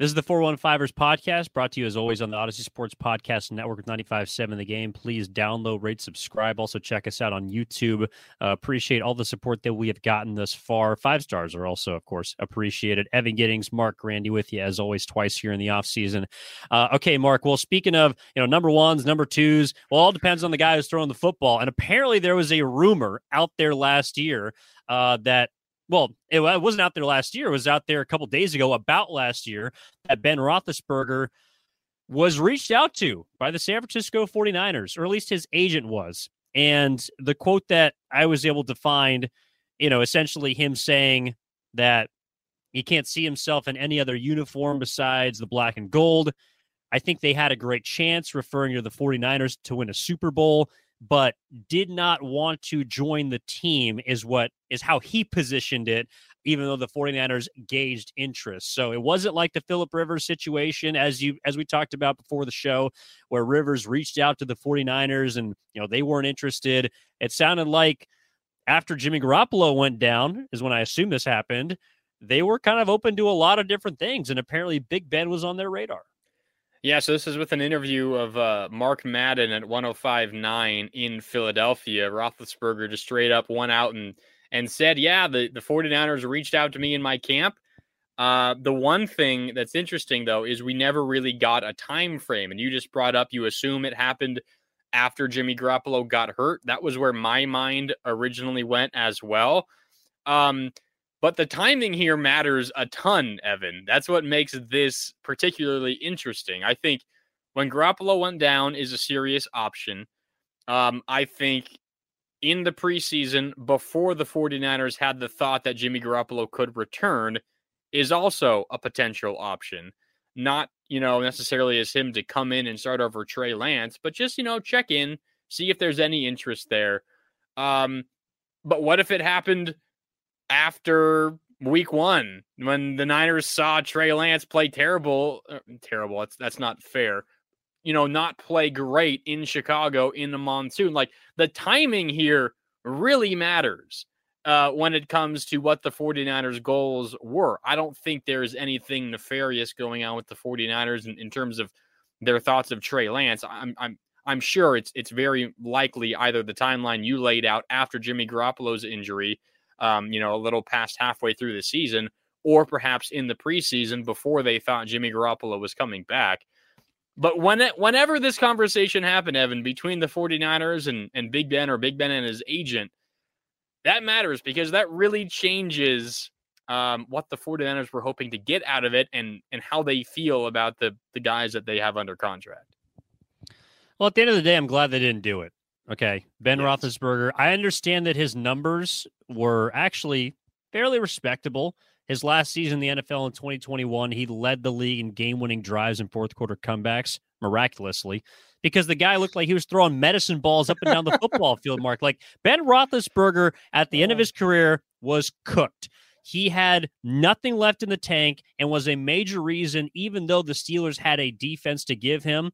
This is the 415ers podcast brought to you as always on the Audacy Sports Podcast Network with 95.7 The Game. Please download, rate, subscribe. Also, check us out on YouTube. Uh, appreciate all the support that we have gotten thus far. Five stars are also, of course, appreciated. Evan Giddings, Marc Grandi with you as always twice here in the offseason. Uh, okay, Marc. Well, speaking of, you know, number ones, number twos, well, all depends on the guy who's throwing the football. And apparently there was a rumor out there last year uh, that well, it, wasn't out there last year. It was out there a couple days ago about last year that Ben Roethlisberger was reached out to by the San Francisco 49ers, or at least his agent was. And the quote that I was able to find, you know, essentially him saying that he can't see himself in any other uniform besides the black and gold. I think they had a great chance, referring to the 49ers to win a Super Bowl but did not want to join the team is what is how he positioned it even though the 49ers gauged interest. So it wasn't like the Philip Rivers situation as you as we talked about before the show where Rivers reached out to the 49ers and you know they weren't interested. It sounded like after Jimmy Garoppolo went down is when I assume this happened. They were kind of open to a lot of different things and apparently Big Ben was on their radar. Yeah, so this is with an interview of uh, Mark Madden at 105.9 in Philadelphia. Roethlisberger just straight up went out and and said, yeah, the, the 49ers reached out to me in my camp. Uh, the one thing that's interesting, though, is we never really got a time frame. And you just brought up, you assume it happened after Jimmy Garoppolo got hurt. That was where my mind originally went as well. Um, but the timing here matters a ton, Evan. That's what makes this particularly interesting. I think when Garoppolo went down is a serious option. Um, I think in the preseason, before the 49ers had the thought that Jimmy Garoppolo could return, is also a potential option. Not, you know, necessarily as him to come in and start over Trey Lance, but just, you know, check in, see if there's any interest there. Um, but what if it happened after week one when the Niners saw Trey Lance play terrible, uh, terrible. That's that's not fair. You know, not play great in Chicago in the monsoon. Like the timing here really matters uh, when it comes to what the 49ers goals were. I don't think there's anything nefarious going on with the 49ers in, in terms of their thoughts of Trey Lance. I'm I'm I'm sure it's it's very likely either the timeline you laid out after Jimmy Garoppolo's injury um, you know, a little past halfway through the season, or perhaps in the preseason before they thought Jimmy Garoppolo was coming back. But when it, whenever this conversation happened, Evan, between the 49ers and, and Big Ben or Big Ben and his agent, that matters because that really changes um, what the 49ers were hoping to get out of it and, and how they feel about the, the guys that they have under contract. Well, at the end of the day, I'm glad they didn't do it. Okay. Ben yes. Roethlisberger. I understand that his numbers were actually fairly respectable. His last season in the NFL in 2021, he led the league in game winning drives and fourth quarter comebacks miraculously because the guy looked like he was throwing medicine balls up and down the football field, Marc. Like Ben Roethlisberger at the end of oh. his career was cooked. He had nothing left in the tank and was a major reason, even though the Steelers had a defense to give him,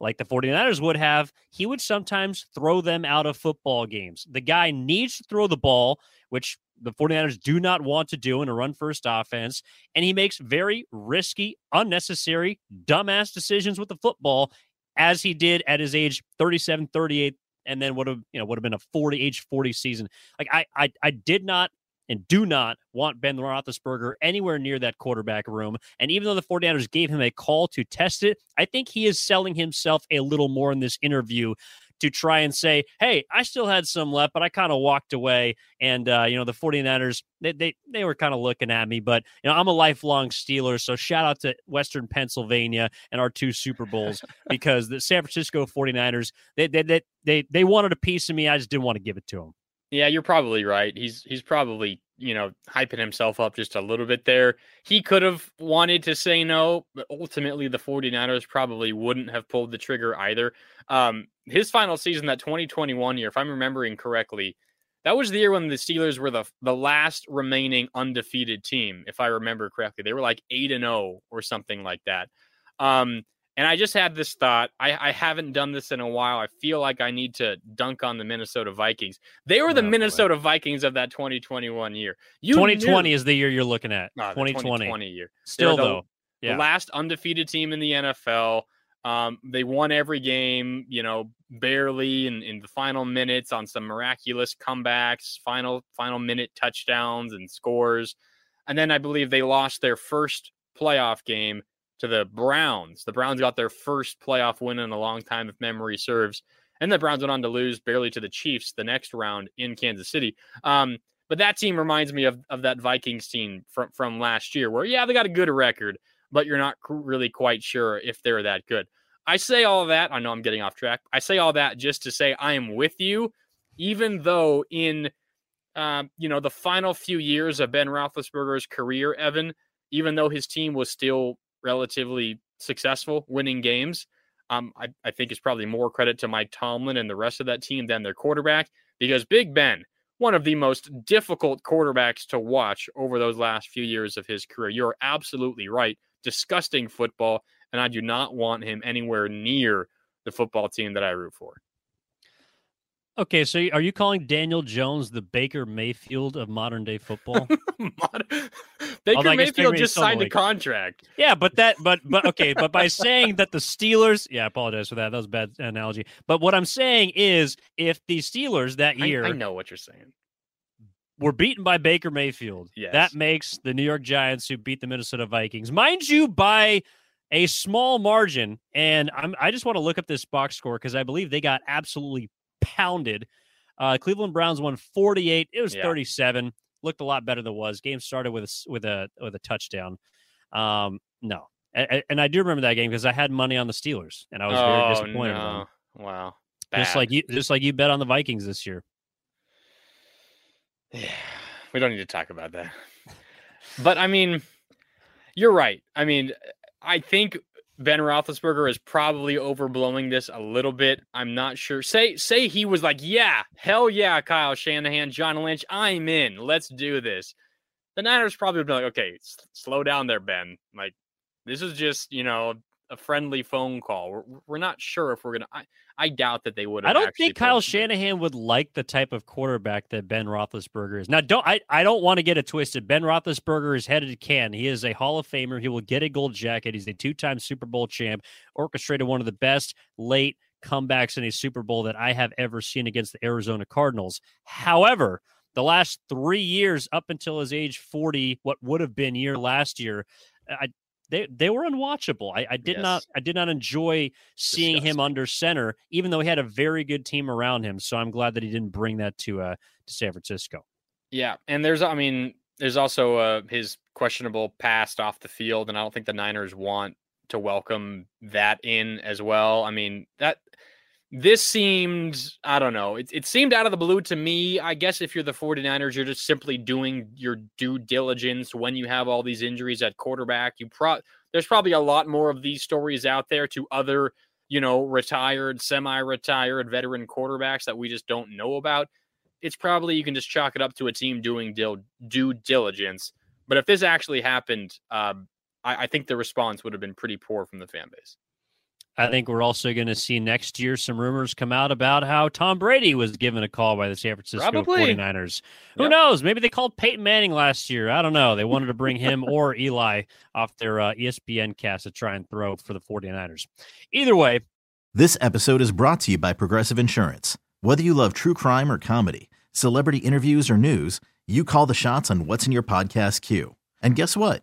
like the 49ers would have, he would sometimes throw them out of football games. The guy needs to throw the ball, which the 49ers do not want to do in a run first offense. And he makes very risky, unnecessary, dumbass decisions with the football, as he did at his age 37, 38, and then would have, you know, would have been a 40 age 40 season. Like I I I did not and do not want Ben Roethlisberger anywhere near that quarterback room. And even though the 49ers gave him a call to test it, I think he is selling himself a little more in this interview to try and say, hey, I still had some left, but I kind of walked away. And, uh, you know, the 49ers, they, they, they were kind of looking at me, but, you know, I'm a lifelong Steeler. So shout out to Western Pennsylvania and our two Super Bowls because the San Francisco 49ers, they, they, they, they, they wanted a piece of me. I just didn't want to give it to them. Yeah, you're probably right. He's he's probably you know, hyping himself up just a little bit there. He could have wanted to say no, but ultimately the 49ers probably wouldn't have pulled the trigger either. Um, his final season, that 2021 year, if I'm remembering correctly, that was the year when the Steelers were the the last remaining undefeated team, if I remember correctly. They were like 8 and 0 or something like that. Um, and I just had this thought. I, I, haven't done this in a while. I feel like I need to dunk on the Minnesota Vikings. They were the oh, Minnesota boy. Vikings of that 2021 year. You 2020 knew, is the year you're looking at. 2020. 2020 year. Still the, though. Yeah. The last undefeated team in the NFL. Um, they won every game, you know, barely in, in the final minutes on some miraculous comebacks, final final minute touchdowns and scores. And then I believe they lost their first playoff game to the Browns. The Browns got their first playoff win in a long time, if memory serves. And the Browns went on to lose barely to the Chiefs the next round in Kansas City. Um, but that team reminds me of, of that Vikings team from, from last year, where, yeah, they got a good record, but you're not really quite sure if they're that good. I say all that. I know I'm getting off track. I say all that just to say I am with you, even though in uh, you know the final few years of Ben Roethlisberger's career, Evan, even though his team was still relatively successful winning games. Um, I, I think it's probably more credit to Mike Tomlin and the rest of that team than their quarterback because Big Ben, one of the most difficult quarterbacks to watch over those last few years of his career. You're absolutely right. Disgusting football, and I do not want him anywhere near the football team that I root for. Okay, so are you calling Daniel Jones the Baker Mayfield of modern day football? Baker Mayfield just signed a contract. Yeah, but that, but but okay, but by saying that the Steelers, yeah, I apologize for that. That was a bad analogy. But what I'm saying is, if the Steelers that year, I, I know what you're saying, were beaten by Baker Mayfield, yes. that makes the New York Giants who beat the Minnesota Vikings, mind you, by a small margin. And I'm, I just want to look up this box score because I believe they got absolutely pounded. Uh, Cleveland Browns won 48. It was yeah. 37. Looked a lot better than it was. Game started with a, with a with a touchdown. Um, no, and, and I do remember that game because I had money on the Steelers, and I was very oh, disappointed. No. Wow, Bad. just like you, just like you bet on the Vikings this year. Yeah, we don't need to talk about that. But I mean, you're right. I mean, I think Ben Roethlisberger is probably overblowing this a little bit. I'm not sure. Say say he was like, yeah, hell yeah, Kyle Shanahan, John Lynch, I'm in. Let's do this. The Niners probably would be like, okay, s- slow down there, Ben. Like, this is just you know a friendly phone call. We're, we're not sure if we're gonna. I, I doubt that they would. I don't think Kyle Shanahan would like the type of quarterback that Ben Roethlisberger is. Now, don't I? I don't want to get it twisted. Ben Roethlisberger is headed to can. He is a Hall of Famer. He will get a gold jacket. He's a two-time Super Bowl champ. Orchestrated one of the best late comebacks in a Super Bowl that I have ever seen against the Arizona Cardinals. However, the last three years up until his age 40, what would have been year last year, I, they they were unwatchable. I, I did yes. not I did not enjoy seeing Disgusting. him under center, even though he had a very good team around him. So I'm glad that he didn't bring that to uh to San Francisco. Yeah, and there's I mean there's also uh his questionable past off the field, and I don't think the Niners want to welcome that in as well. I mean that this seemed i don't know it, it seemed out of the blue to me i guess if you're the 49ers you're just simply doing your due diligence when you have all these injuries at quarterback. You pro there's probably a lot more of these stories out there to other you know retired semi-retired veteran quarterbacks that we just don't know about. It's probably you can just chalk it up to a team doing dil- due diligence. But if this actually happened um, I, I think the response would have been pretty poor from the fan base I think we're also going to see next year some rumors come out about how Tom Brady was given a call by the San Francisco Probably. 49ers. Who yep. knows? Maybe they called Peyton Manning last year. I don't know. They wanted to bring him or Eli off their uh, ESPN cast to try and throw for the 49ers. Either way. This episode is brought to you by Progressive Insurance. Whether you love true crime or comedy, celebrity interviews or news, you call the shots on what's in your podcast queue. And guess what?